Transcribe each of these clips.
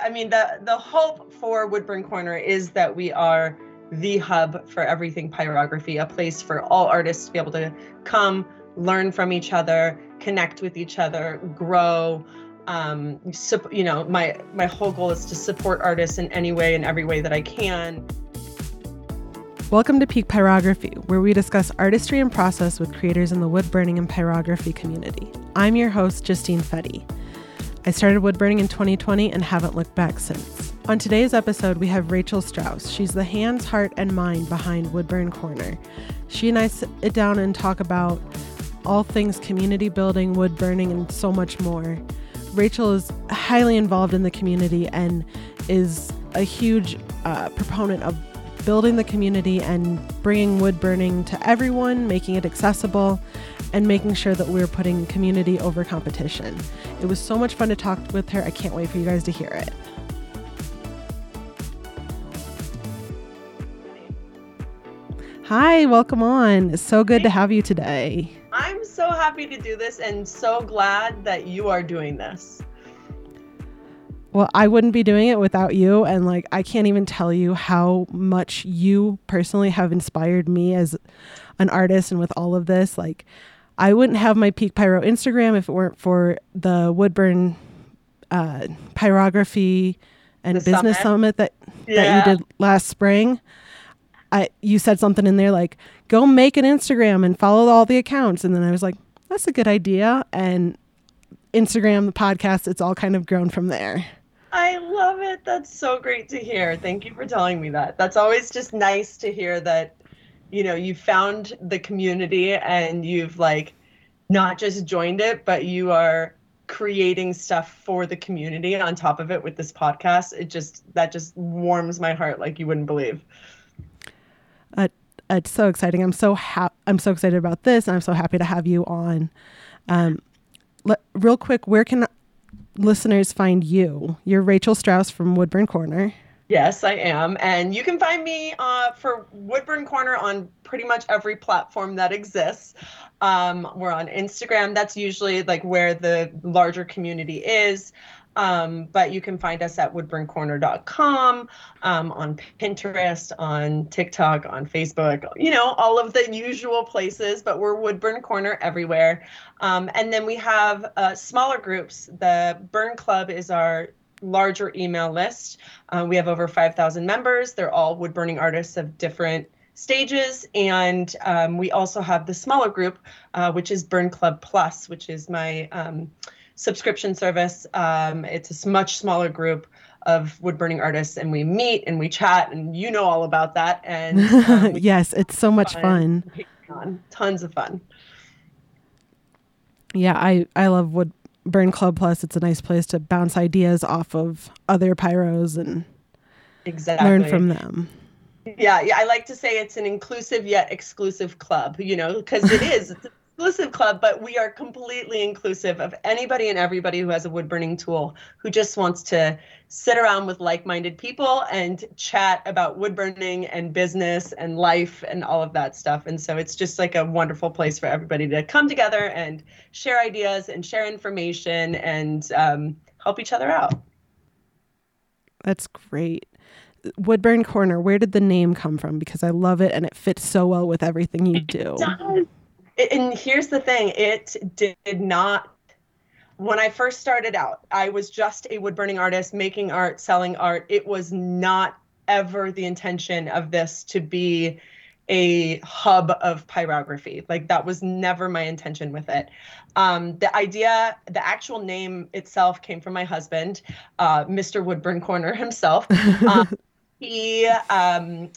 I mean the the hope for Woodburn Corner is that we are the hub for everything pyrography, a place for all artists to be able to come, learn from each other, connect with each other, grow. Um, you know, my my whole goal is to support artists in any way and every way that I can. Welcome to Peak Pyrography, where we discuss artistry and process with creators in the wood burning and pyrography community. I'm your host, Justine Fedde. I started wood burning in 2020 and haven't looked back since. On today's episode, we have Rachel Strauss. She's the hands, heart, and mind behind Woodburn Corner. She and I sit down and talk about all things community building, wood burning, and so much more. Rachel is highly involved in the community and is a huge uh, proponent of building the community and bringing wood burning to everyone, making it accessible, and making sure that we're putting community over competition. It was so much fun to talk with her. I can't wait for you guys to hear it. Hi, welcome on. It's so good to have you today. I'm so happy to do this and so glad that you are doing this. Well, I wouldn't be doing it without you. And like, I can't even tell you how much you personally have inspired me as an artist and with all of this. Like, I wouldn't have my Peak Pyro Instagram if it weren't for the Woodburn uh, Pyrography and the Business Summit, Summit that, yeah. that you did last spring. I, you said something in there like, go make an Instagram and follow all the accounts. And then I was like, that's a good idea. And Instagram, the podcast, it's all kind of grown from there. I love it. That's so great to hear. Thank you for telling me that. That's always just nice to hear that you know you found the community and you've like not just joined it but you are creating stuff for the community on top of it with this podcast. It just that just warms my heart like you wouldn't believe. Uh, it's so exciting. I'm so happy i'm so excited about this and i'm so happy to have you on. Um, le- real quick where can listeners find you? You're rachel strauss from woodburn corner Yes, I am. And you can find me uh, for Woodburn Corner on pretty much every platform that exists. Um, we're on Instagram. That's usually like where the larger community is. Um, but you can find us at woodburncorner.com, um, on Pinterest, on TikTok, on Facebook, you know, all of the usual places, but we're Woodburn Corner everywhere. Um, and then we have uh, smaller groups. The Burn Club is our larger email list. Uh, we have over 5,000 members. They're all wood burning artists of different stages. And um, we also have the smaller group, uh, which is Burn Club Plus, which is my um, subscription service. Um, it's a much smaller group of wood burning artists, and we meet and we chat, and you know all about that. And um, yes, it's so much fun. fun. Tons of fun. Yeah, I I love wood Burn Club Plus, it's a nice place to bounce ideas off of other pyros and exactly. learn from them. Yeah, yeah, I like to say it's an inclusive yet exclusive club, you know, because it is. It's exclusive club, but we are completely inclusive of anybody and everybody who has a wood burning tool who just wants to sit around with like-minded people and chat about wood burning and business and life and all of that stuff. And so it's just like a wonderful place for everybody to come together and share ideas and share information and um, help each other out. That's great. Woodburn Corner, where did the name come from? Because I love it and it fits so well with everything you do. And here's the thing it did not when I first started out, I was just a wood burning artist, making art, selling art. It was not ever the intention of this to be a hub of pyrography. Like that was never my intention with it. Um, the idea, the actual name itself came from my husband, uh, Mr. Woodburn Corner himself. Um, he um,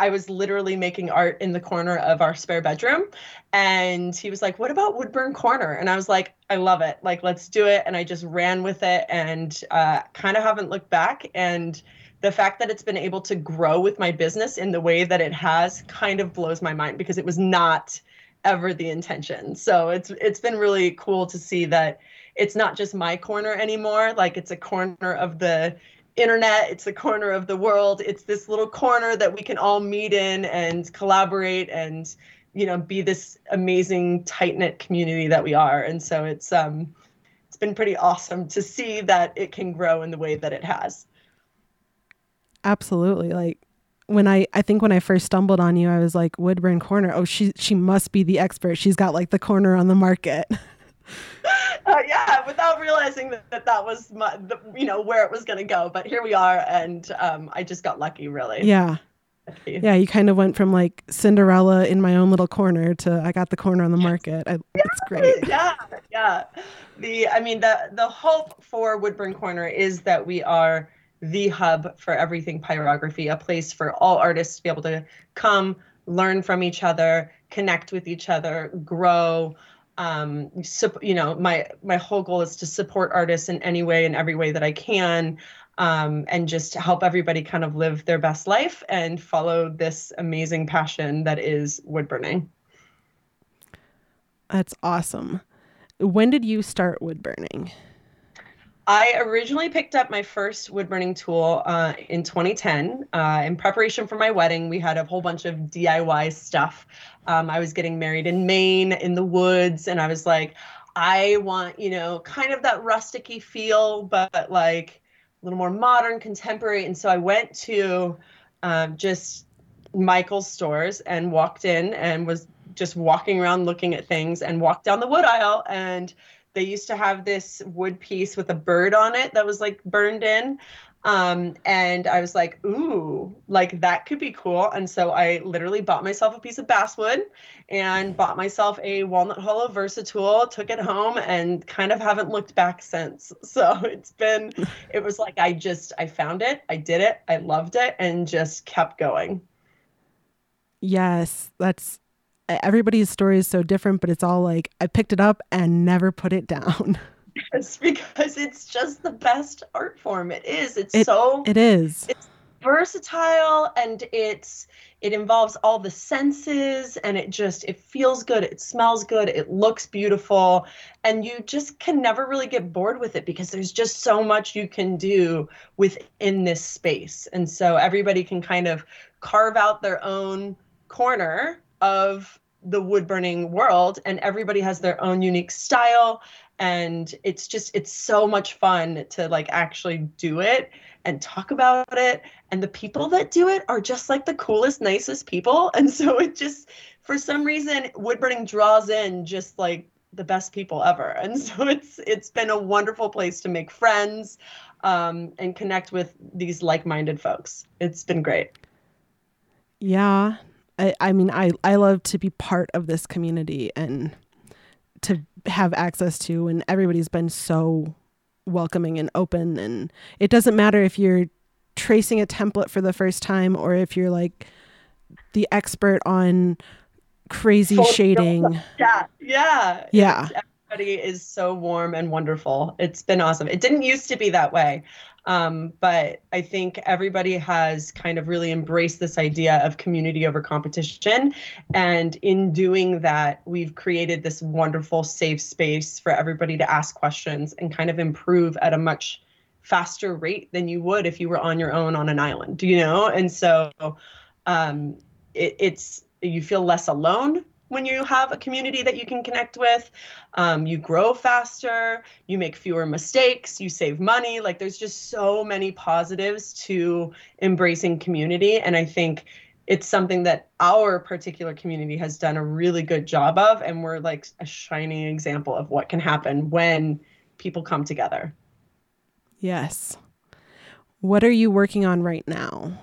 I was literally making art in the corner of our spare bedroom. And he was like, What about Woodburn Corner? And I was like, I love it. Like, let's do it. And I just ran with it and uh, kind of haven't looked back. And the fact that it's been able to grow with my business in the way that it has kind of blows my mind because it was not ever the intention. So it's it's been really cool to see that it's not just my corner anymore like it's a corner of the internet it's the corner of the world it's this little corner that we can all meet in and collaborate and you know be this amazing tight knit community that we are and so it's um it's been pretty awesome to see that it can grow in the way that it has. Absolutely. Like when I I think when I first stumbled on you, I was like Woodburn Corner. Oh, she she must be the expert. She's got like the corner on the market. Uh, yeah, without realizing that that, that was my, the, you know where it was going to go, but here we are, and um, I just got lucky, really. Yeah, yeah. You kind of went from like Cinderella in my own little corner to I got the corner on the market. I, yeah, it's great. Yeah, yeah. The I mean the the hope for Woodburn Corner is that we are the hub for everything pyrography, a place for all artists to be able to come, learn from each other, connect with each other, grow. Um, so, you know, my my whole goal is to support artists in any way and every way that I can, um, and just help everybody kind of live their best life and follow this amazing passion that is wood burning. That's awesome. When did you start wood burning? I originally picked up my first wood burning tool uh, in 2010. Uh, in preparation for my wedding, we had a whole bunch of DIY stuff. Um, I was getting married in Maine in the woods, and I was like, I want, you know, kind of that rusticy feel, but like a little more modern, contemporary. And so I went to um, just Michael's stores and walked in and was just walking around looking at things and walked down the wood aisle and they used to have this wood piece with a bird on it that was like burned in. Um, and I was like, ooh, like that could be cool. And so I literally bought myself a piece of basswood and bought myself a walnut hollow versatool, took it home and kind of haven't looked back since. So it's been, it was like I just, I found it, I did it, I loved it, and just kept going. Yes, that's everybody's story is so different, but it's all like I picked it up and never put it down. It's because it's just the best art form. It is. It's it, so it is. It's versatile and it's it involves all the senses and it just it feels good it smells good it looks beautiful and you just can never really get bored with it because there's just so much you can do within this space and so everybody can kind of carve out their own corner of the wood burning world and everybody has their own unique style. And it's just it's so much fun to like actually do it and talk about it. And the people that do it are just like the coolest nicest people. And so it just for some reason wood burning draws in just like the best people ever. And so it's it's been a wonderful place to make friends um, and connect with these like-minded folks. It's been great. Yeah I, I mean, I, I love to be part of this community and to have access to, and everybody's been so welcoming and open. And it doesn't matter if you're tracing a template for the first time or if you're like the expert on crazy Full shading. Yeah, yeah, yeah. Everybody is so warm and wonderful. It's been awesome. It didn't used to be that way. Um, but I think everybody has kind of really embraced this idea of community over competition. And in doing that, we've created this wonderful, safe space for everybody to ask questions and kind of improve at a much faster rate than you would if you were on your own on an island, you know? And so um, it, it's, you feel less alone when you have a community that you can connect with. Um, you grow faster, you make fewer mistakes, you save money. Like there's just so many positives to embracing community. And I think it's something that our particular community has done a really good job of. And we're like a shining example of what can happen when people come together. Yes. What are you working on right now?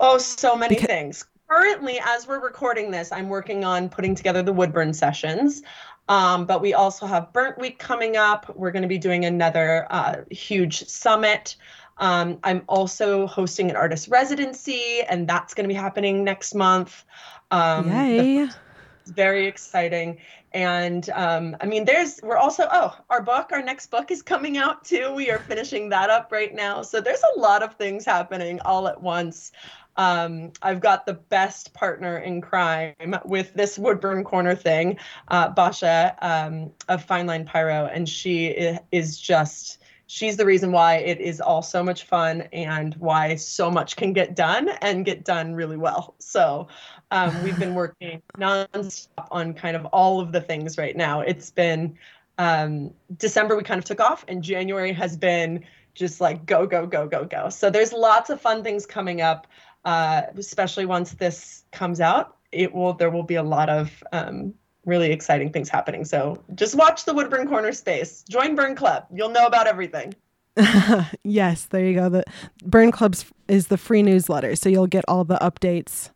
Oh, so many because- things currently, as we're recording this, I'm working on putting together the Woodburn sessions. Um, but we also have Burnt Week coming up. We're going to be doing another uh, huge summit. Um, I'm also hosting an artist residency, and that's going to be happening next month. Um, Yay! It's very exciting. And um, I mean, there's, we're also, oh, our book, our next book is coming out too. We are finishing that up right now. So there's a lot of things happening all at once um, I've got the best partner in crime with this Woodburn Corner thing, uh, Basha um, of Fine Line Pyro, and she is just she's the reason why it is all so much fun and why so much can get done and get done really well. So um, we've been working nonstop on kind of all of the things right now. It's been um, December we kind of took off, and January has been just like go go go go go. So there's lots of fun things coming up, uh, especially once this comes out. It will there will be a lot of um, really exciting things happening. So just watch the Woodburn Corner space. Join Burn Club. You'll know about everything. yes, there you go. The Burn Clubs is the free newsletter, so you'll get all the updates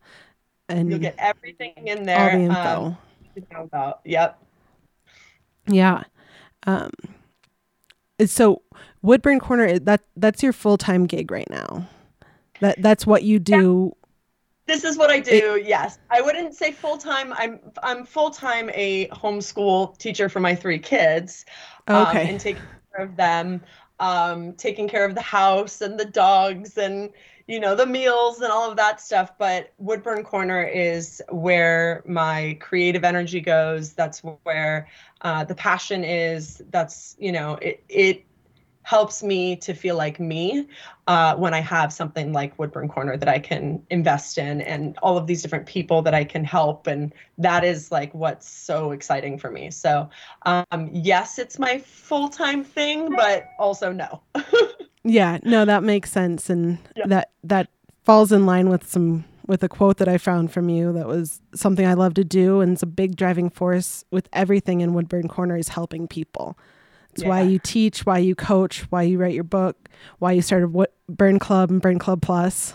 and you'll get everything in there. All the info. Um, know about. Yep. Yeah. Um, so Woodburn Corner that that's your full time gig right now. That that's what you do. Yeah. This is what I do. It, yes, I wouldn't say full time. I'm I'm full time a homeschool teacher for my three kids. Um, okay. and taking care of them, um, taking care of the house and the dogs and you know the meals and all of that stuff but woodburn corner is where my creative energy goes that's where uh, the passion is that's you know it it helps me to feel like me uh, when I have something like Woodburn Corner that I can invest in and all of these different people that I can help. And that is like what's so exciting for me. So, um, yes, it's my full time thing, but also no. yeah, no, that makes sense. And yeah. that, that falls in line with some with a quote that I found from you that was something I love to do and it's a big driving force with everything in Woodburn Corner is helping people. It's yeah. why you teach, why you coach, why you write your book, why you started what Burn Club and Burn Club Plus.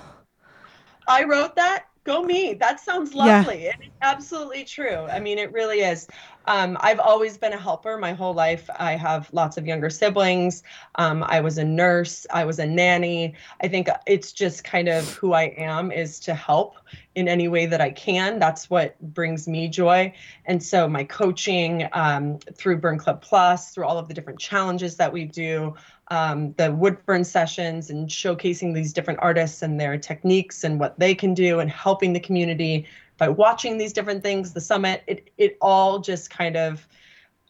I wrote that. Go me. That sounds lovely. Yeah. It's absolutely true. I mean, it really is. Um, I've always been a helper my whole life. I have lots of younger siblings. Um, I was a nurse. I was a nanny. I think it's just kind of who I am is to help in any way that I can. That's what brings me joy. And so my coaching um, through Burn Club Plus, through all of the different challenges that we do, um, the Woodburn sessions and showcasing these different artists and their techniques and what they can do and helping the community by watching these different things, the summit, it it all just kind of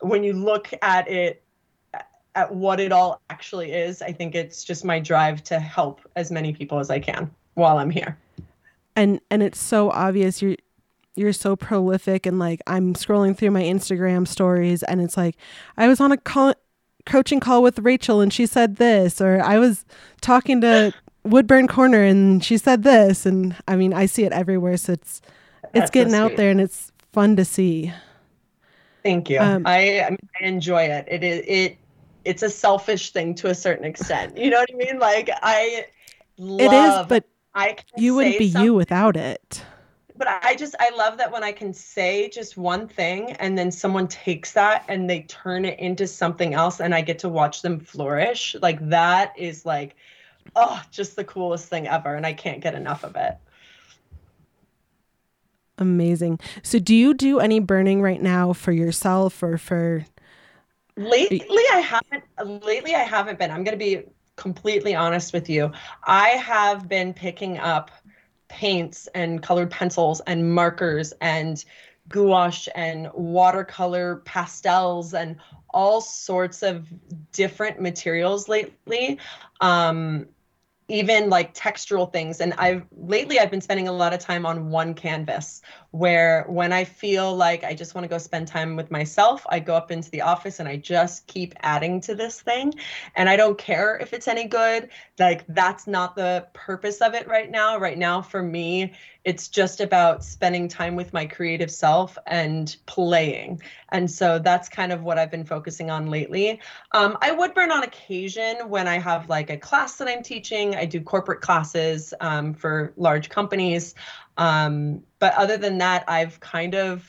when you look at it at what it all actually is, I think it's just my drive to help as many people as I can while I'm here. And and it's so obvious you're you're so prolific and like I'm scrolling through my Instagram stories and it's like I was on a call, coaching call with Rachel and she said this or I was talking to Woodburn Corner and she said this and I mean I see it everywhere so it's it's getting so out there and it's fun to see. Thank you. Um, I, I, enjoy it. It is it it's a selfish thing to a certain extent. You know what I mean? Like I love, It is, but I you wouldn't be you without it. But I just I love that when I can say just one thing and then someone takes that and they turn it into something else and I get to watch them flourish. Like that is like oh, just the coolest thing ever and I can't get enough of it. Amazing. So, do you do any burning right now for yourself or for? Lately, I haven't. Lately, I haven't been. I'm going to be completely honest with you. I have been picking up paints and colored pencils and markers and gouache and watercolor pastels and all sorts of different materials lately. Um, even like textural things. And i've lately i've been spending a lot of time on one canvas where when i feel like i just want to go spend time with myself i go up into the office and i just keep adding to this thing and i don't care if it's any good like that's not the purpose of it right now right now for me it's just about spending time with my creative self and playing. And so that's kind of what I've been focusing on lately. Um, I would burn on occasion when I have like a class that I'm teaching. I do corporate classes um, for large companies. Um, but other than that, I've kind of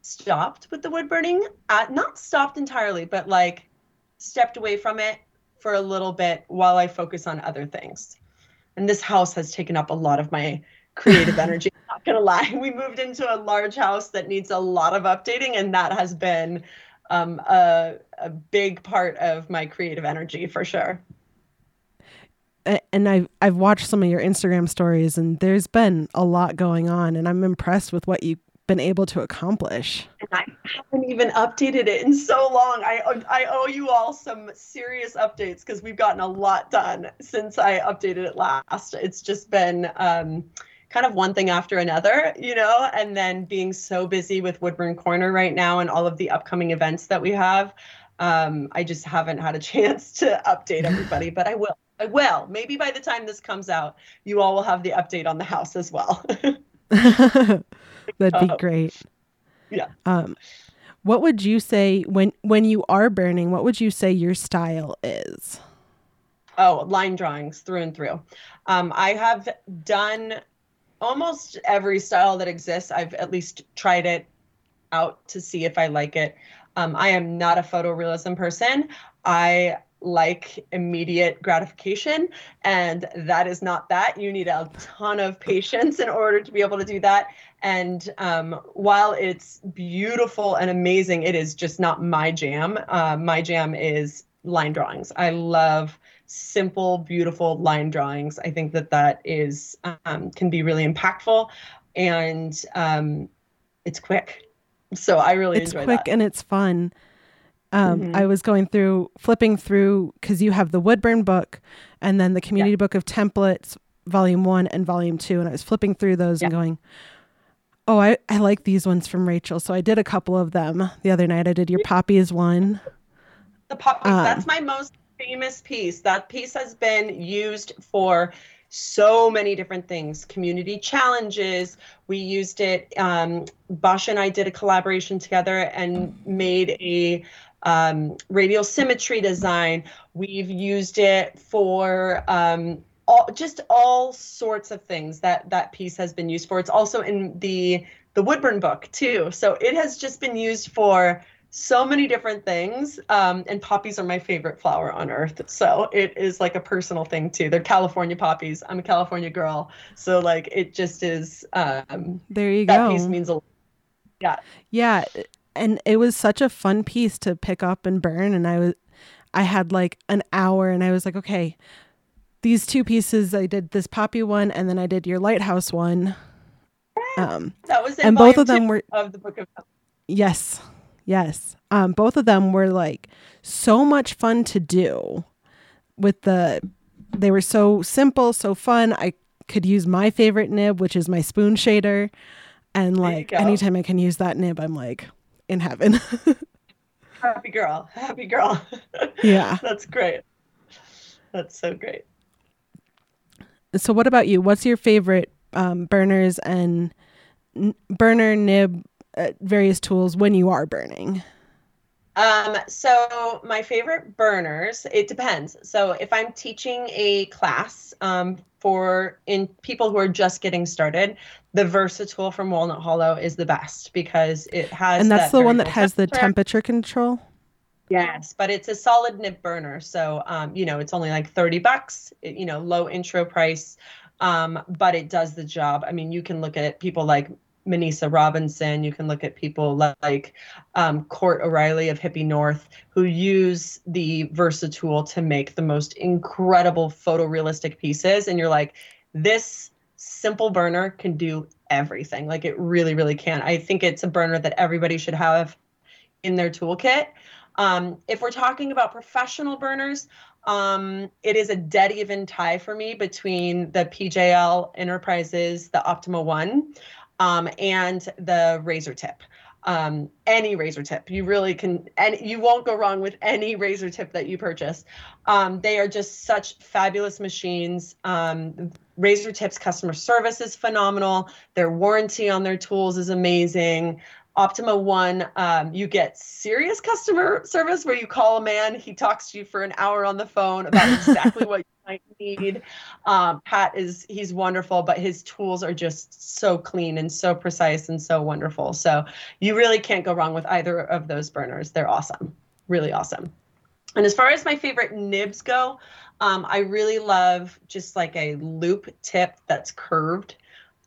stopped with the wood burning. Uh, not stopped entirely, but like stepped away from it for a little bit while I focus on other things. And this house has taken up a lot of my creative energy. not gonna lie, we moved into a large house that needs a lot of updating, and that has been um, a, a big part of my creative energy for sure. And I've I've watched some of your Instagram stories, and there's been a lot going on, and I'm impressed with what you've been able to accomplish. And I haven't even updated it in so long. I I owe you all some serious updates because we've gotten a lot done since I updated it last. It's just been. Um, kind of one thing after another, you know, and then being so busy with Woodburn Corner right now and all of the upcoming events that we have. Um, I just haven't had a chance to update everybody, but I will. I will. Maybe by the time this comes out, you all will have the update on the house as well. That'd be um, great. Yeah. Um, what would you say when when you are burning? What would you say your style is? Oh, line drawings through and through. Um, I have done almost every style that exists. I've at least tried it out to see if I like it. Um, I am not a photorealism person. I like immediate gratification, and that is not that. You need a ton of patience in order to be able to do that. And um, while it's beautiful and amazing, it is just not my jam. Uh, my jam is line drawings. I love simple, beautiful line drawings. I think that that is um, can be really impactful, and um, it's quick. So I really enjoy it's enjoy quick that. and it's fun. Um, mm-hmm. I was going through flipping through because you have the Woodburn book and then the Community yeah. Book of Templates, Volume One and Volume Two, and I was flipping through those yeah. and going, "Oh, I I like these ones from Rachel." So I did a couple of them the other night. I did your poppies one. The poppies. Um, that's my most famous piece. That piece has been used for so many different things community challenges we used it um, Basha and i did a collaboration together and made a um, radial symmetry design we've used it for um, all, just all sorts of things that that piece has been used for it's also in the the woodburn book too so it has just been used for so many different things. Um, and poppies are my favorite flower on earth. So it is like a personal thing too. They're California poppies. I'm a California girl. So like it just is um there you that go. That piece means a lot. Yeah. Yeah. And it was such a fun piece to pick up and burn. And I was I had like an hour and I was like, okay, these two pieces, I did this poppy one and then I did your lighthouse one. Um, that was and both of them were of the book of yes Yes. Um, both of them were like so much fun to do with the, they were so simple, so fun. I could use my favorite nib, which is my spoon shader. And like anytime I can use that nib, I'm like in heaven. happy girl. Happy girl. Yeah. That's great. That's so great. So, what about you? What's your favorite um, burners and n- burner nib uh, various tools when you are burning? Um, so my favorite burners, it depends. So if I'm teaching a class um, for in people who are just getting started, the Versatool from Walnut Hollow is the best because it has And that's that the one that has the temperature control. Yes, but it's a solid nib burner. So um, you know, it's only like 30 bucks, you know, low intro price. Um, but it does the job. I mean, you can look at people like Minisa Robinson. You can look at people like um, Court O'Reilly of Hippie North, who use the Versatool to make the most incredible photorealistic pieces. And you're like, this simple burner can do everything. Like it really, really can. I think it's a burner that everybody should have in their toolkit. Um, if we're talking about professional burners, um, it is a dead even tie for me between the PJL Enterprises, the Optima One um, and the RazerTip. Um, any RazerTip, you really can, and you won't go wrong with any RazerTip that you purchase. Um, they are just such fabulous machines. Um, RazerTips customer service is phenomenal. Their warranty on their tools is amazing. Optima One, um, you get serious customer service where you call a man, he talks to you for an hour on the phone about exactly what you might need. Um, Pat is he's wonderful, but his tools are just so clean and so precise and so wonderful. So you really can't go wrong with either of those burners. They're awesome, really awesome. And as far as my favorite nibs go, um, I really love just like a loop tip that's curved.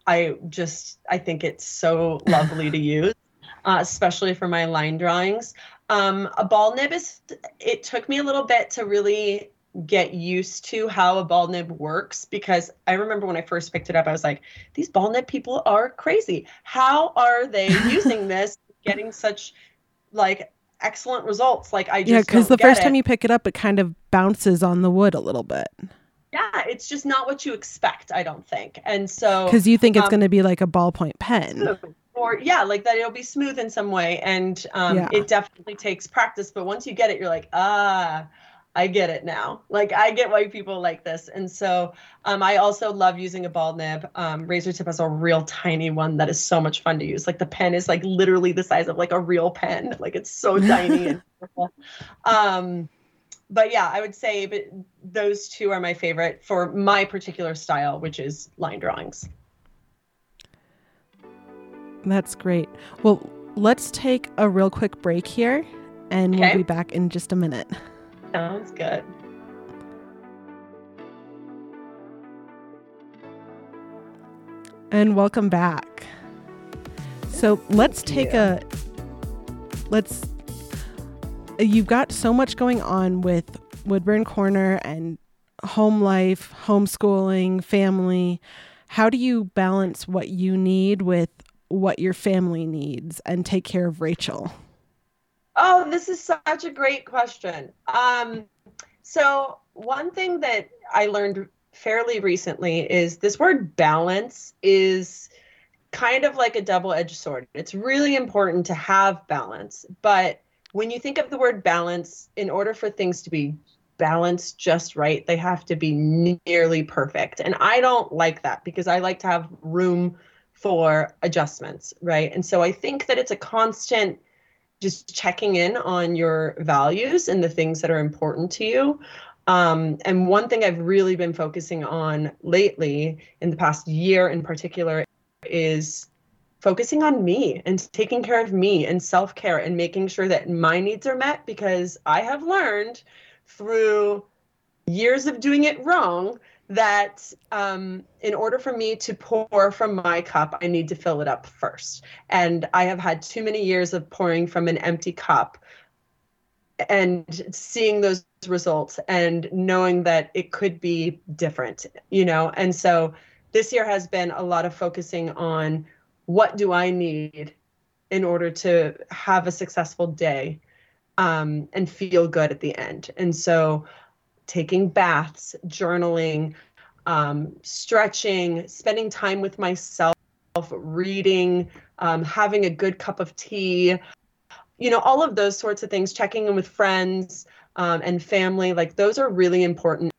I just I think it's so lovely to use uh, especially for my line drawings. Um, a ball nib is, it took me a little bit to really get used to how a ball nib works because I remember when I first picked it up, I was like, these ball nib people are crazy. How are they using this, getting such like excellent results? Like I just yeah, because the first it. time you pick it up, it kind of bounces on the wood a little bit. Yeah, it's just not what you expect, I don't think. And so because you think it's um, going to be like a ballpoint pen. Or yeah like that it'll be smooth in some way. And um, Yeah. it definitely takes practice. But once you get it you're like ah i get it now. Like i get why people like this. And so um, i also love using a ball nib. Um, RazerTip has a real tiny one that is so much fun to use. Like the pen is like literally the size of like a real pen. Like it's so tiny and beautiful. um but yeah i would say but those two are my favorite for my particular style which is line drawings That's great. Well, let's take a real quick break here and we'll be back in just a minute. sounds good And welcome back. So let's take a let's you've got so much going on with Woodburn Corner and home life, homeschooling, family. How do you balance what you need with what your family needs and take care of Rachel? Oh, this is such a great question. Um, so, one thing that I learned fairly recently is this word balance is kind of like a double edged sword. It's really important to have balance. But when you think of the word balance, in order for things to be balanced just right, they have to be nearly perfect. And I don't like that because I like to have room for adjustments, right? And so I think that it's a constant just checking in on your values and the things that are important to you. Um, and one thing I've really been focusing on lately, in the past year in particular, is focusing on me and taking care of me and self care and making sure that my needs are met because I have learned through years of doing it wrong that um, in order for me to pour from my cup, I need to fill it up first. And I have had too many years of pouring from an empty cup and seeing those results and knowing that it could be different, you know? And so this year has been a lot of focusing on what do I need in order to have a successful day um, and feel good at the end. And so taking baths, journaling, um, stretching, spending time with myself, reading, um, having a good cup of tea, you know, all of those sorts of things, checking in with friends um, and family, like those are really important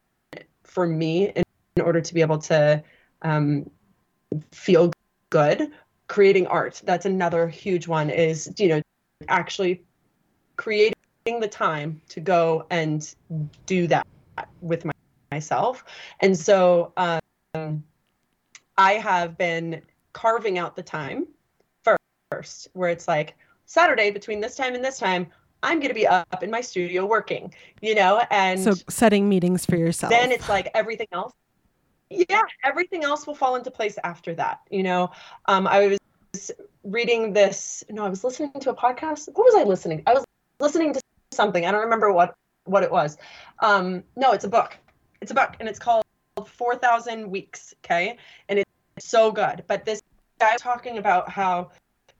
for me in, in order to be able to um, feel good. Creating art, that's another huge one, is, you know, actually creating the time to go and do that with my, myself. And so um, I have been carving out the time first, where it's like Saturday between this time and this time, I'm going to be up in my studio working, you know, and So setting meetings for yourself. then it's like everything else. Yeah, everything else will fall into place after that. You know, um, I was reading this. No, I was listening to a podcast. What was I listening? I was listening to something. I don't remember what what it was. Um, no, it's a book. It's a book, and it's called Four Thousand Weeks. Okay, and it's so good. But this guy talking about how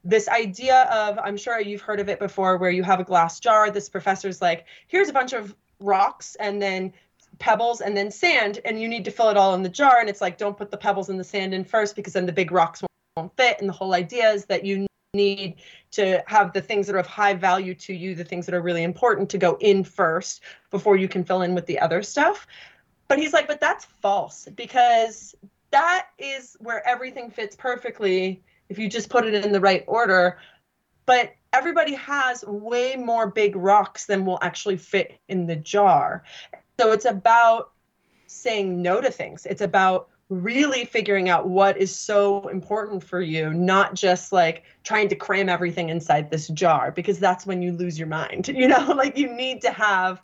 this idea of I'm sure you've heard of it before, where you have a glass jar. This professor's like, here's a bunch of rocks, and then pebbles and then sand and you need to fill it all in the jar and it's like don't put the pebbles and the sand in first because then the big rocks won't fit and the whole idea is that you need to have the things that are of high value to you the things that are really important to go in first before you can fill in with the other stuff. But he's like but that's false because that is where everything fits perfectly if you just put it in the right order. But everybody has way more big rocks than will actually fit in the jar. So it's about saying no to things. It's about really figuring out what is so important for you, not just like trying to cram everything inside this jar because that's when you lose your mind. You know, like you need to have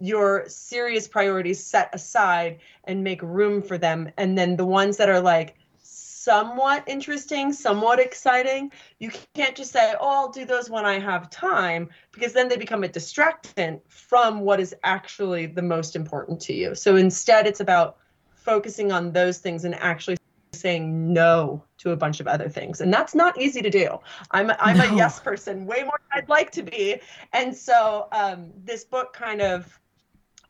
your serious priorities set aside and make room for them. And then the ones that are like somewhat interesting, somewhat exciting, you can't just say, oh, I'll do those when I have time, because then they become a distractant from what is actually the most important to you. So instead, it's about focusing on those things and actually saying no to a bunch of other things and that's not easy to do i'm i'm No. a yes person way more than i'd like to be and so um, this book kind of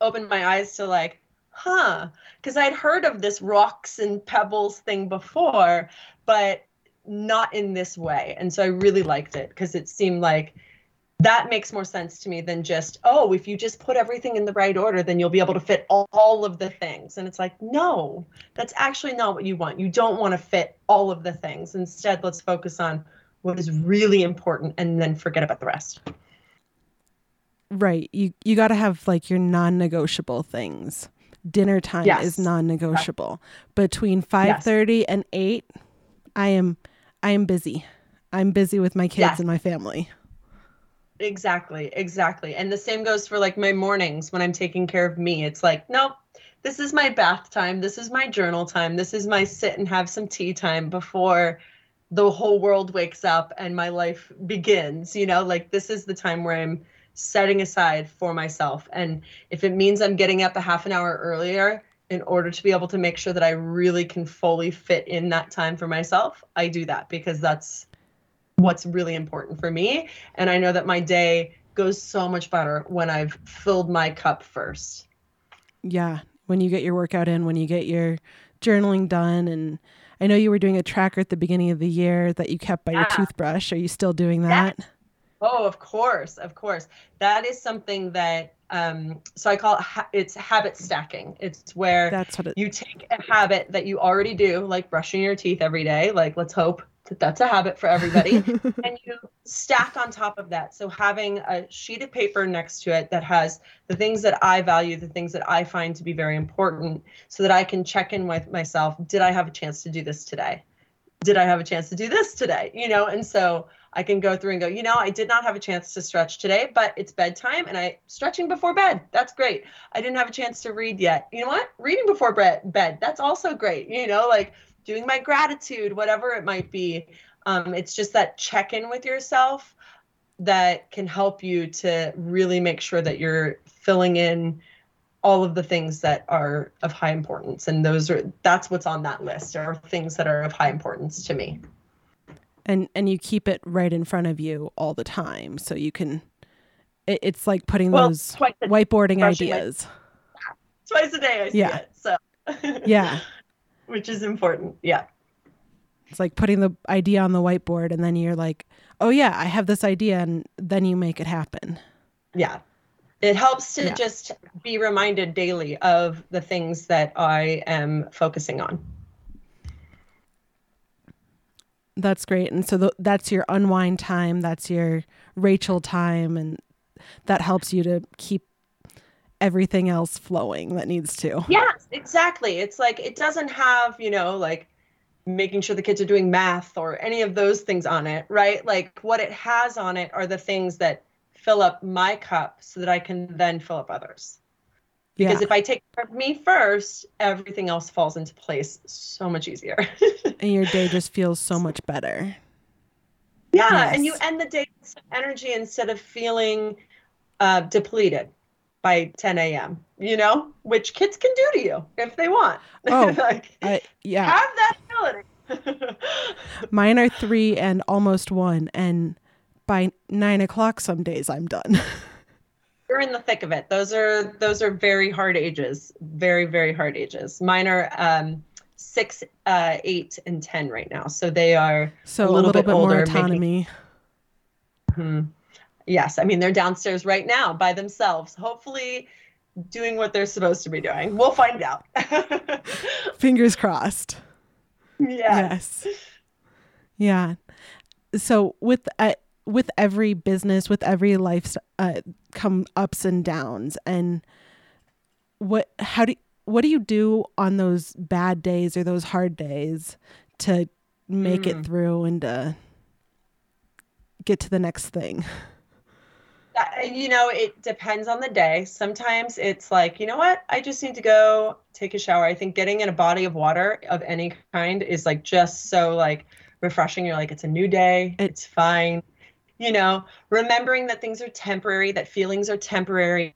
opened my eyes to like huh because i'd heard of this rocks and pebbles thing before but not in this way. And so I really liked it because it seemed like that makes more sense to me than just, oh, if you just put everything in the right order, then you'll be able to fit all, all of the things. And it's like, no, that's actually not what you want. You don't want to fit all of the things. Instead, let's focus on what is really important and then forget about the rest. Right. You you got to have like your non-negotiable things. Dinner time yes. is non-negotiable. Between 5:30 yes. and 8, I am I am busy. I'm busy with my kids yes. and my family. Exactly, exactly. And the same goes for like my mornings when I'm taking care of me. It's like, nope, this is my bath time. This is my journal time. This is my sit and have some tea time before the whole world wakes up and my life begins. You know, like this is the time where I'm setting aside for myself. And if it means I'm getting up a half an hour earlier in order to be able to make sure that I really can fully fit in that time for myself, I do that because that's what's really important for me. And I know that my day goes so much better when I've filled my cup first. Yeah. When you get your workout in, when you get your journaling done. And I know you were doing a tracker at the beginning of the year that you kept by yeah. your toothbrush. Are you still doing that? Oh, of course. Of course. That is something that um, so I call it ha- it's habit stacking. It's where That's what it- you take a habit that you already do, like brushing your teeth every day. Like let's hope that's a habit for everybody. and you stack on top of that. So having a sheet of paper next to it that has the things that I value, the things that I find to be very important, so that I can check in with myself. Did I have a chance to do this today? Did I have a chance to do this today? You know, and so I can go through and go, you know, I did not have a chance to stretch today, but it's bedtime and I stretching before bed. That's great. I didn't have a chance to read yet. You know what? Reading before bed. That's also great. You know, like doing my gratitude, whatever it might be. Um, it's just that check in with yourself that can help you to really make sure that you're filling in all of the things that are of high importance. And those are that's what's on that list are things that are of high importance to me. And and you keep it right in front of you all the time. So you can it, it's like putting well, those whiteboarding ideas my, twice a day I see yeah. it so. Yeah which is important. Yeah. It's like putting the idea on the whiteboard and then you're like, oh, yeah, I have this idea. And then you make it happen. Yeah. It helps to yeah. just be reminded daily of the things that I am focusing on. That's great. And so th- that's your unwind time. That's your Rachel time. And that helps you to keep everything else flowing that needs to. Yes, exactly. It's like it doesn't have, you know, like making sure the kids are doing math or any of those things on it, right? Like what it has on it are the things that fill up my cup so that I can then fill up others. Because yeah. if I take care of me first, everything else falls into place so much easier. and your day just feels so much better. Yeah, yes. and you end the day with some energy instead of feeling uh, depleted by 10 a.m. You know, which kids can do to you if they want. Oh, like, I, yeah. Have that ability. Mine are three and almost one, and by nine o'clock some days I'm done. You're in the thick of it. Those are those are very hard ages. Very very hard ages. Mine are um, six, uh, eight, and ten right now. So they are so a little, a little bit, bit, older. More autonomy. Making, hmm yes, I mean, they're downstairs right now by themselves, hopefully doing what they're supposed to be doing. We'll find out. Fingers crossed. Yes. yes. Yeah. So with uh, with every business, with every life, uh, come ups and downs. And what? How do? What do you do on those bad days or those hard days to make mm. it through and to get to the next thing? You know, it depends on the day. Sometimes it's like, you know what? I just need to go take a shower. I think getting in a body of water of any kind is like just so like refreshing. You're like, it's a new day. It's fine. You know, remembering that things are temporary, that feelings are temporary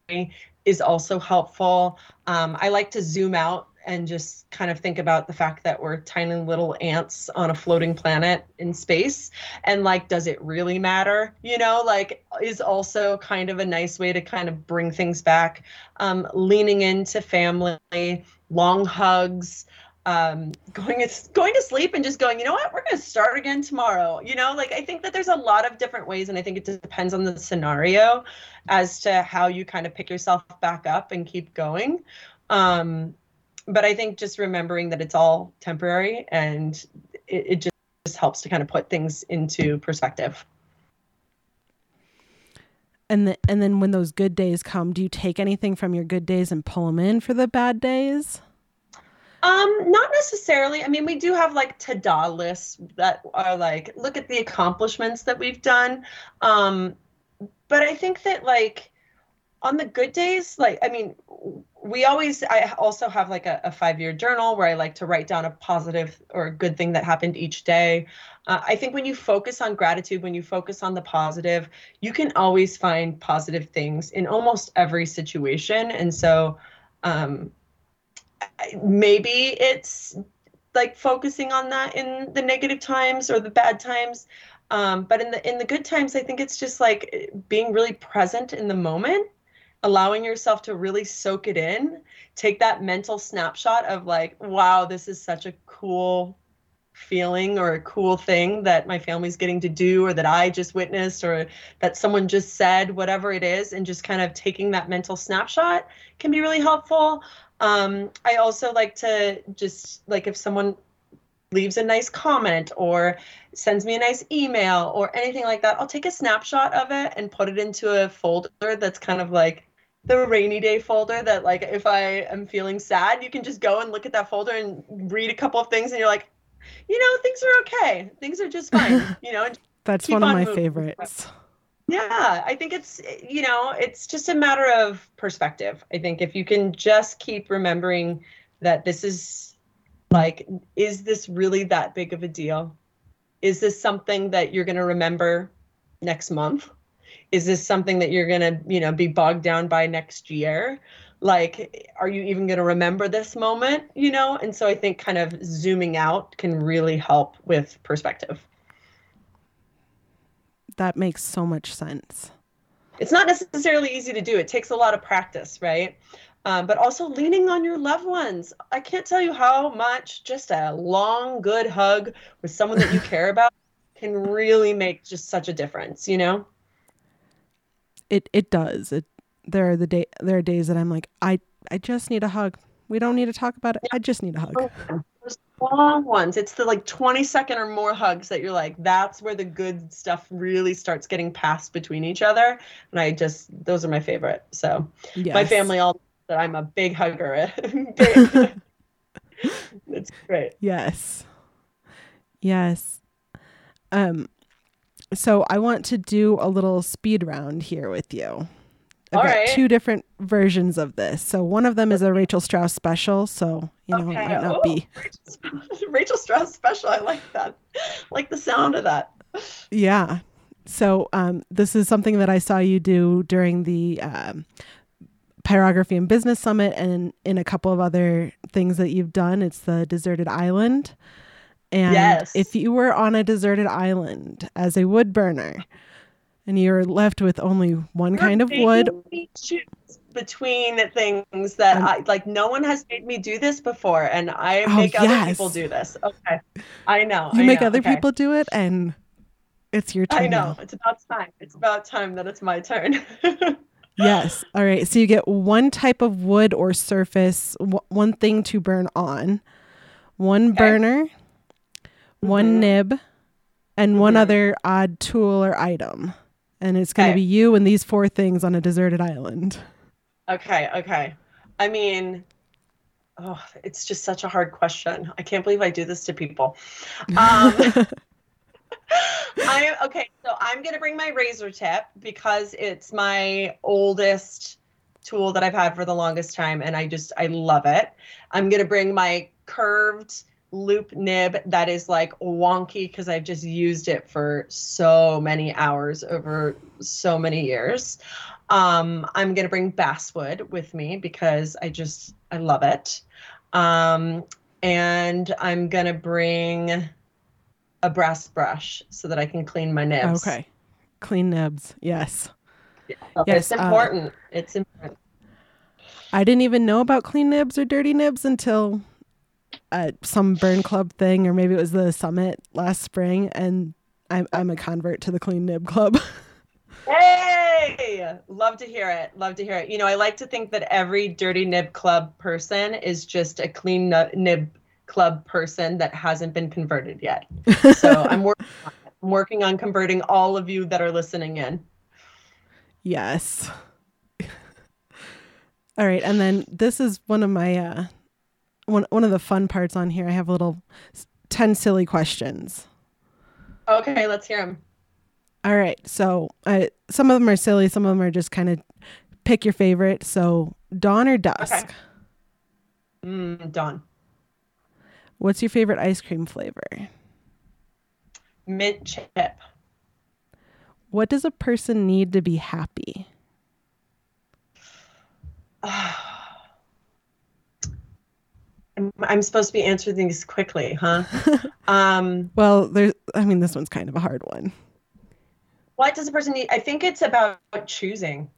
is also helpful. Um, I like to zoom out and just kind of think about the fact that we're tiny little ants on a floating planet in space and like does it really matter you know like is also kind of a nice way to kind of bring things back um, leaning into family long hugs um, going going to sleep and just going, you know what, we're going to start again tomorrow. You know, like I think that there's a lot of different ways, and I think it depends on the scenario as to how you kind of pick yourself back up and keep going. Um, but I think just remembering that it's all temporary and it, it just, just helps to kind of put things into perspective. And the, and then when those good days come, do you take anything from your good days and pull them in for the bad days? Um, not necessarily. I mean, we do have like to-do lists that are like, look at the accomplishments that we've done. Um, but I think that like on the good days, like I mean, we always I also have like a, a five-year journal where I like to write down a positive or a good thing that happened each day. Uh, I think when you focus on gratitude, when you focus on the positive, you can always find positive things in almost every situation. And so um, maybe it's like focusing on that in the negative times or the bad times um, but in the in the good times i think it's just like being really present in the moment allowing yourself to really soak it in take that mental snapshot of like wow this is such a cool feeling or a cool thing that my family's getting to do or that I just witnessed or that someone just said, whatever it is, and just kind of taking that mental snapshot can be really helpful. Um, I also like to just like if someone leaves a nice comment or sends me a nice email or anything like that, I'll take a snapshot of it and put it into a folder that's kind of like the rainy day folder that like if I am feeling sad, you can just go and look at that folder and read a couple of things and you're like, you know, things are okay. Things are just fine, you know. That's one of on my moving. favorites. Yeah, I think it's you know, it's just a matter of perspective. I think if you can just keep remembering that this is like is this really that big of a deal? Is this something that you're going to remember next month? Is this something that you're going to, you know, be bogged down by next year? Like are you even going to remember this moment, you know? And so I think kind of zooming out can really help with perspective that makes so much sense. It's not necessarily easy to do. It takes a lot of practice, right? Um, but also leaning on your loved ones. I can't tell you how much just a long, good hug with someone that you care about can really make just such a difference. You know. It it does. It there are the day there are days that I'm like I I just need a hug. We don't need to talk about it. I just need a hug. Oh, long ones. It's the like 20 second or more hugs that you're like, that's where the good stuff really starts getting passed between each other. And I just, those are my favorite. So yes. my family all that I'm a big hugger. it's great. Yes. Yes. Um, so I want to do a little speed round here with you. I've All got right. two different versions of this. So one of them is a Rachel Strauss special. So you know, okay. it might not be Rachel Strauss special. I like that. like the sound of that. Yeah. So um, this is something that I saw you do during the um, Pyrography and Business Summit, and in a couple of other things that you've done. It's the deserted island. And yes. if you were on a deserted island as a wood burner, and you're left with only one kind of wood between things that um, I like no one has made me do this before and I oh, make other yes. people do this. Okay. I know. You I make know. other okay. people do it and it's your turn. I know. Now. It's about time. It's about time that it's my turn. yes. All right. So you get one type of wood or surface, w- one thing to burn on, one okay. burner. One nib, and mm-hmm. one other odd tool or item and it's going to okay. be you and these four things on a deserted island. Okay, okay. I mean, oh, it's just such a hard question. I can't believe I do this to people. Um, I okay, so I'm gonna bring my RazerTip because it's my oldest tool that I've had for the longest time, and I just I love it. I'm gonna bring my curved loop nib that is like wonky because I've just used it for so many hours over so many years. Um, I'm gonna bring basswood with me because I just I love it. Um, and I'm gonna bring a brass brush so that I can clean my nibs. Okay, clean nibs. Yes. Yeah, yes, it's uh, important. Uh, it's important. I didn't even know about clean nibs or dirty nibs until at some burn club thing, or maybe it was the summit last spring, and I'm I'm a convert to the clean nib club. Hey, love to hear it. Love to hear it. You know, I like to think that every dirty nib club person is just a clean nib club person that hasn't been converted yet. So I'm working on I'm working on converting all of you that are listening in. Yes. all right, and then this is one of my uh one one of the fun parts on here. I have a little 10 silly questions. Okay, let's hear them. All right. So uh, some of them are silly. Some of them are just kind of pick your favorite. So dawn or dusk? Okay. Mm, dawn. What's your favorite ice cream flavor? Mint chip. What does a person need to be happy? I'm supposed to be answering things quickly, huh? um, well, there's. I mean, this one's kind of a hard one. What does a person need? I think it's about choosing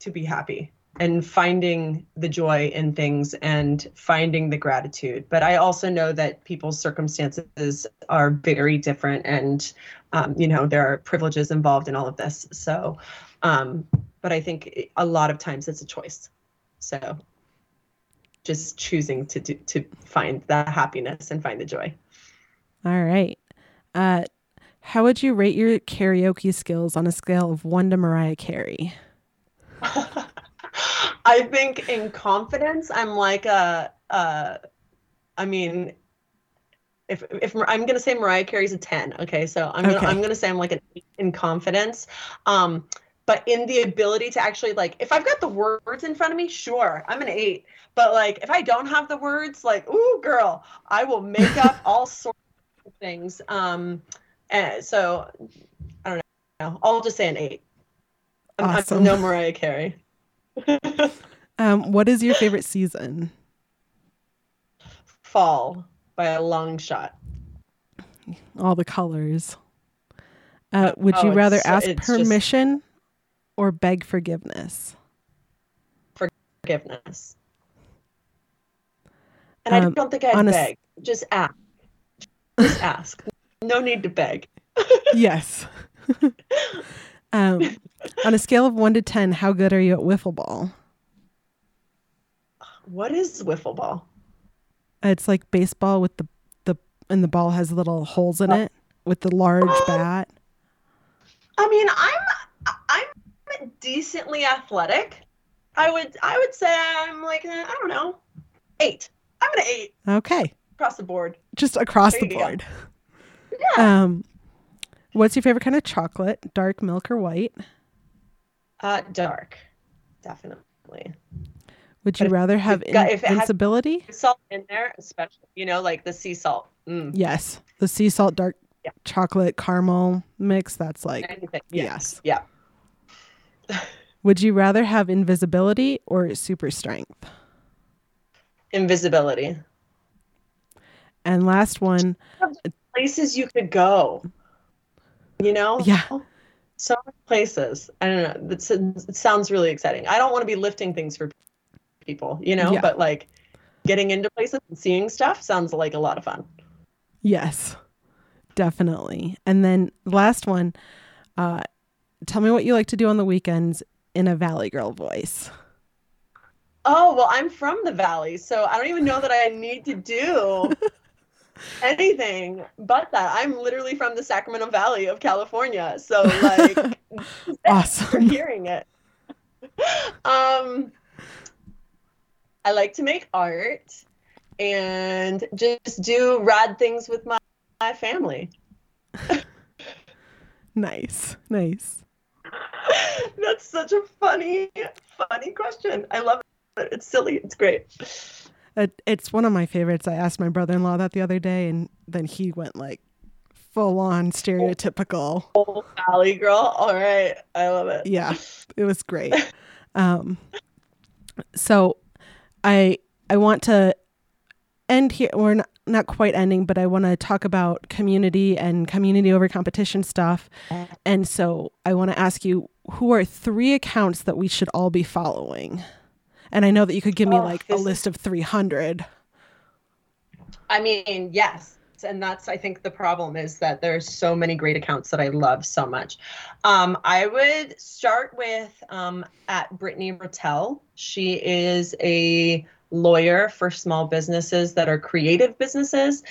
to be happy and finding the joy in things and finding the gratitude. But I also know that people's circumstances are very different, and um, you know there are privileges involved in all of this. So, um, but I think a lot of times it's a choice. So just choosing to do, to find that happiness and find the joy. All right. Uh, how would you rate your karaoke skills on a scale of one to Mariah Carey? I think in confidence, I'm like a, a I mean, if if I'm gonna say Mariah Carey's a ten, okay, so I'm gonna I'm gonna say I'm like an eight in confidence. Um, but in the ability to actually like if i've got the words in front of me sure i'm an eight. But like if i don't have the words like ooh girl i will make up all sorts of things. Um and so i don't know. I'll just say an eight. I'm, awesome. I'm no mariah carey. Um what is your favorite season? Fall by a long shot. All the colors. Uh, would oh, you rather ask permission or beg forgiveness? Forgiveness. And um, I don't think I'd beg. A... Just ask. Just ask. No need to beg. yes. um, on a scale of one to 10, how good are you at wiffle ball? What is wiffle ball? It's like baseball with the, the and the ball has little holes in oh. it with the large um, bat. I mean, I'm I'm decently athletic. I would I would say I'm like eh, I don't know eight. I'm an eight. Okay. Across the board. Just across there the board. Go. Yeah. Um, what's your favorite kind of chocolate? Dark milk or white? Uh, dark, definitely. Would you but rather have if it invincibility? salt in there, especially you know, like the sea salt. Mm. Yes, the sea salt dark yeah. chocolate caramel mix. That's like Anything. yes, yeah. Would you rather have invisibility or super strength? Invisibility. And last one places you could go. You know? Yeah. So many places. I don't know. It sounds really exciting. I don't want to be lifting things for people, you know, yeah. but like getting into places and seeing stuff sounds like a lot of fun. Yes, definitely. And then last one, uh, tell me what you like to do on the weekends in a Valley Girl voice. Oh, well, I'm from the Valley, so I don't even know that I need to do anything but that. I'm literally from the Sacramento Valley of California. So, like, awesome. for hearing it. um, I like to make art and just do rad things with my, my family. nice, nice. That's such a funny, funny question. I love it. It's silly. It's great. It, it's one of my favorites. I asked my brother in law that the other day, and then he went like full on stereotypical. Oh, Valley girl. All right. I love it. Yeah, it was great. um, so I I want to end here. We're not, not quite ending, but I want to talk about community and community over competition stuff. And so I want to ask you who are three accounts that we should all be following? And I know that you could give me oh, like a list of 300. I mean, yes. And that's, I think, the problem is that there's so many great accounts that I love so much. Um, I would start with um, at Brittany Ratelle. She is a lawyer for small businesses that are creative businesses.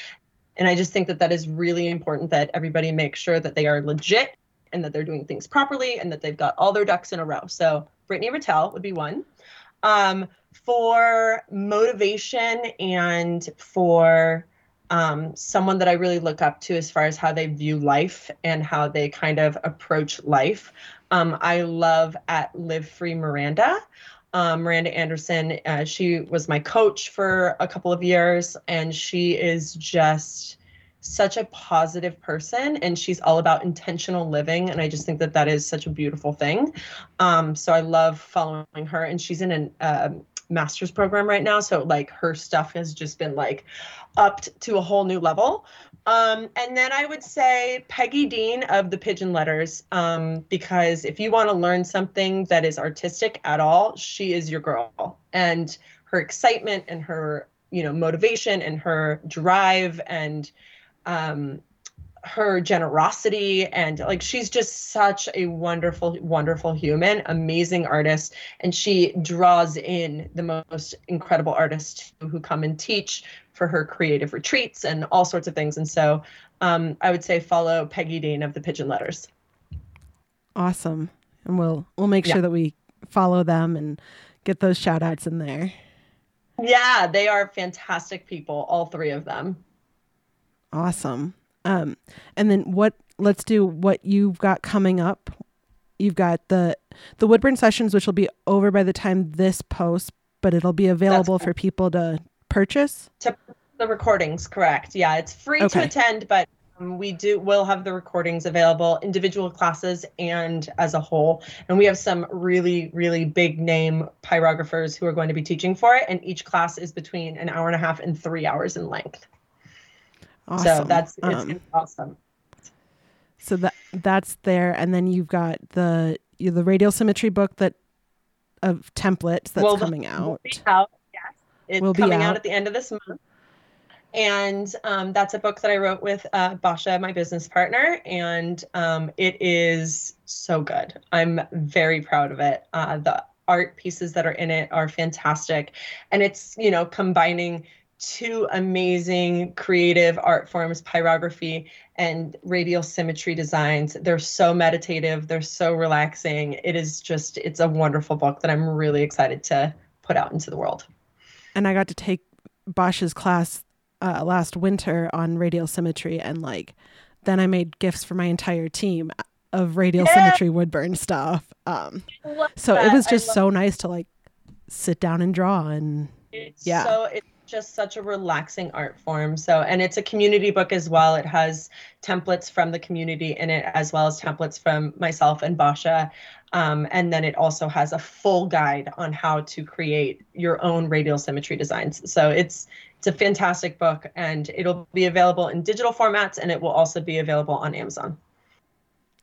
And I just think that that is really important that everybody make sure that they are legit and that they're doing things properly and that they've got all their ducks in a row. So Brittany Ratelle would be one. Um, for motivation and for um, someone that I really look up to as far as how they view life and how they kind of approach life. Um, I love at Live Free Miranda. Um, Miranda Anderson, uh, she was my coach for a couple of years, and she is just such a positive person and she's all about intentional living and i just think that that is such a beautiful thing. Um, so i love following her and she's in an uh, master's program right now. So like her stuff has just been like upped to a whole new level. Um, and then i would say peggy dean of the pigeon letters um, because if you want to learn something that is artistic at all she is your girl. And her excitement and her you know motivation and her drive and um, her generosity and like she's just such a wonderful wonderful human amazing artist. And she draws in the most incredible artists who come and teach for her creative retreats and all sorts of things. And so um, i would say follow peggy dean of the pigeon letters. Awesome. And we'll we'll make sure that we follow them and get those shout outs in there. Yeah they are fantastic people all three of them. Awesome. Um, and then what? Let's do what you've got coming up. You've got the the Woodburn sessions, which will be over by the time this posts, but it'll be available for people to purchase. To the recordings, correct? Yeah, it's free okay. to attend, but um, we do will have the recordings available, individual classes and as a whole. And we have some really, really big name pyrographers who are going to be teaching for it. And each class is between an hour and a half and three hours in length. Awesome. So that's it's um, awesome. So that that's there, and then you've got the you, the radial symmetry book that of templates that's well, coming out. out. Yes, it's will coming out. out. at the end of this month. And um, that's a book that I wrote with uh, Basha, my business partner, and um, it is so good. I'm very proud of it. Uh, the art pieces that are in it are fantastic, and it's you know combining two amazing creative art forms pyrography and radial symmetry designs they're so meditative they're so relaxing it is just it's a wonderful book that i'm really excited to put out into the world and i got to take Basha's class uh, last winter on radial symmetry and like then i made gifts for my entire team of radial yeah. symmetry woodburn stuff um so that. it was just so nice to like sit down and draw and it's yeah so it's just such a relaxing art form. So, and it's a community book as well. It has templates from the community in it, as well as templates from myself and Basha. Um, and then it also has a full guide on how to create your own radial symmetry designs. So it's it's a fantastic book, and it'll be available in digital formats, and it will also be available on Amazon.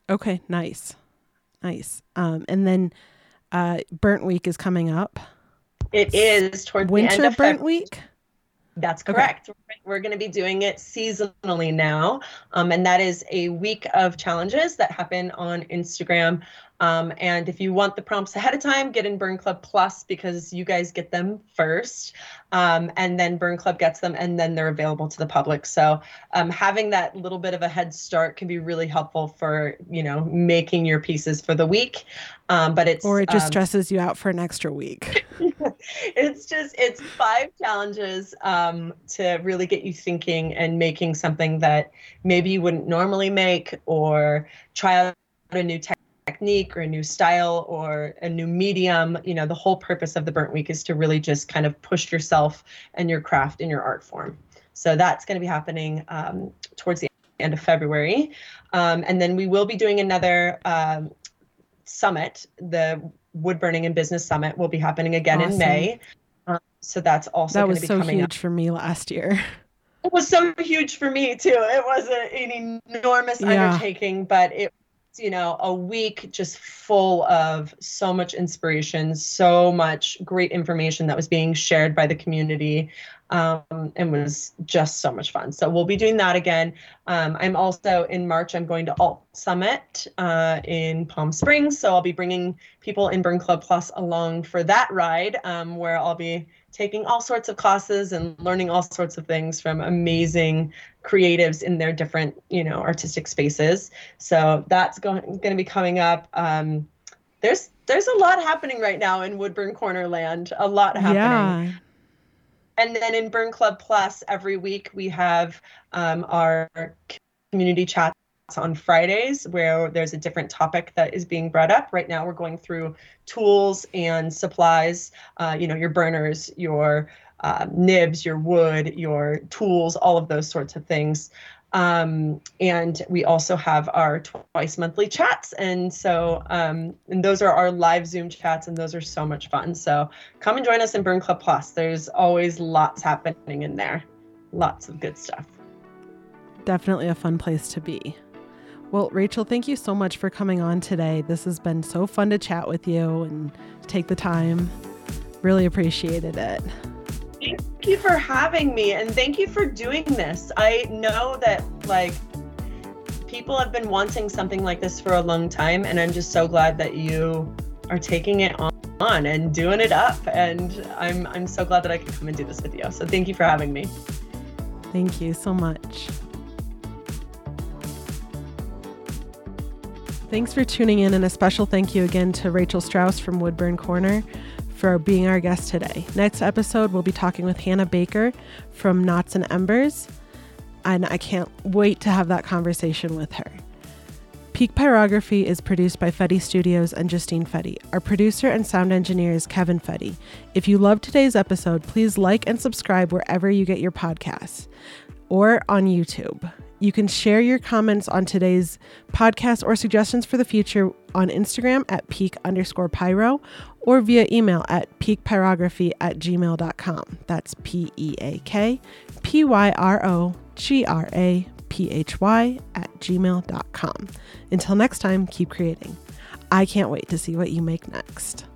Okay, nice, nice. Um, and then uh, Burnt Week is coming up. It is towards winter the end of Burnt February. Week. That's correct. Okay. We're going to be doing it seasonally now. Um, and that is a week of challenges that happen on Instagram. Um, and if you want the prompts ahead of time, get in Burn Club Plus because you guys get them first. Um, and then Burn Club gets them and then they're available to the public. So um, having that little bit of a head start can be really helpful for, you know, making your pieces for the week. Um, but it's or it just um, stresses you out for an extra week. it's just it's five challenges um, to really get you thinking and making something that maybe you wouldn't normally make or try out a new technique or a new style or a new medium you know the whole purpose of the burnt week is to really just kind of push yourself and your craft and your art form so that's going to be happening um, towards the end of february um, and then we will be doing another um, summit the wood burning and business summit will be happening again awesome. in May. Um, so that's also that was so huge up. for me last year. It was so huge for me too. It was a, an enormous yeah. undertaking, but it you know a week just full of so much inspiration so much great information that was being shared by the community um, and was just so much fun. So we'll be doing that again. Um, I'm also in March, I'm going to Alt Summit uh, in Palm Springs. So I'll be bringing people in Burn Club Plus along for that ride um, where I'll be taking all sorts of classes and learning all sorts of things from amazing creatives in their different, you know, artistic spaces. So that's going, going to be coming up. Um, there's there's a lot happening right now in Woodburn Corner land. A lot happening. And then in Burn Club Plus, every week we have um, our community chats on Fridays where there's a different topic that is being brought up. Right now, we're going through tools and supplies, uh, you know, your burners, your uh, nibs, your wood, your tools, all of those sorts of things. Um, and we also have our twice monthly chats. And so, um, and those are our live Zoom chats, and those are so much fun. So come and join us in Burn Club Plus. There's always lots happening in there, lots of good stuff. Definitely a fun place to be. Well, Rachel, thank you so much for coming on today. This has been so fun to chat with you and take the time. Really appreciated it. Thank you for having me and thank you for doing this. I know that like people have been wanting something like this for a long time and I'm just so glad that you are taking it on and doing it up and I'm I'm so glad that I could come and do this with you. So thank you for having me. Thank you so much. Thanks for tuning in, and a special thank you again to Rachel Strauss from Woodburn Corner for being our guest today. Next episode, we'll be talking with Hannah Baker from Knots and Embers, and I can't wait to have that conversation with her. Peak Pyrography is produced by Fedde Studios and Justine Fedde. Our producer and sound engineer is Kevin Fedde. If you loved today's episode, please like and subscribe wherever you get your podcasts or on YouTube. You can share your comments on today's podcast or suggestions for the future on Instagram at peak underscore pyro or via email at peakpyrography at gmail.com. That's P E A K P Y R O G R A P H Y at gmail.com. Until next time, keep creating. I can't wait to see what you make next.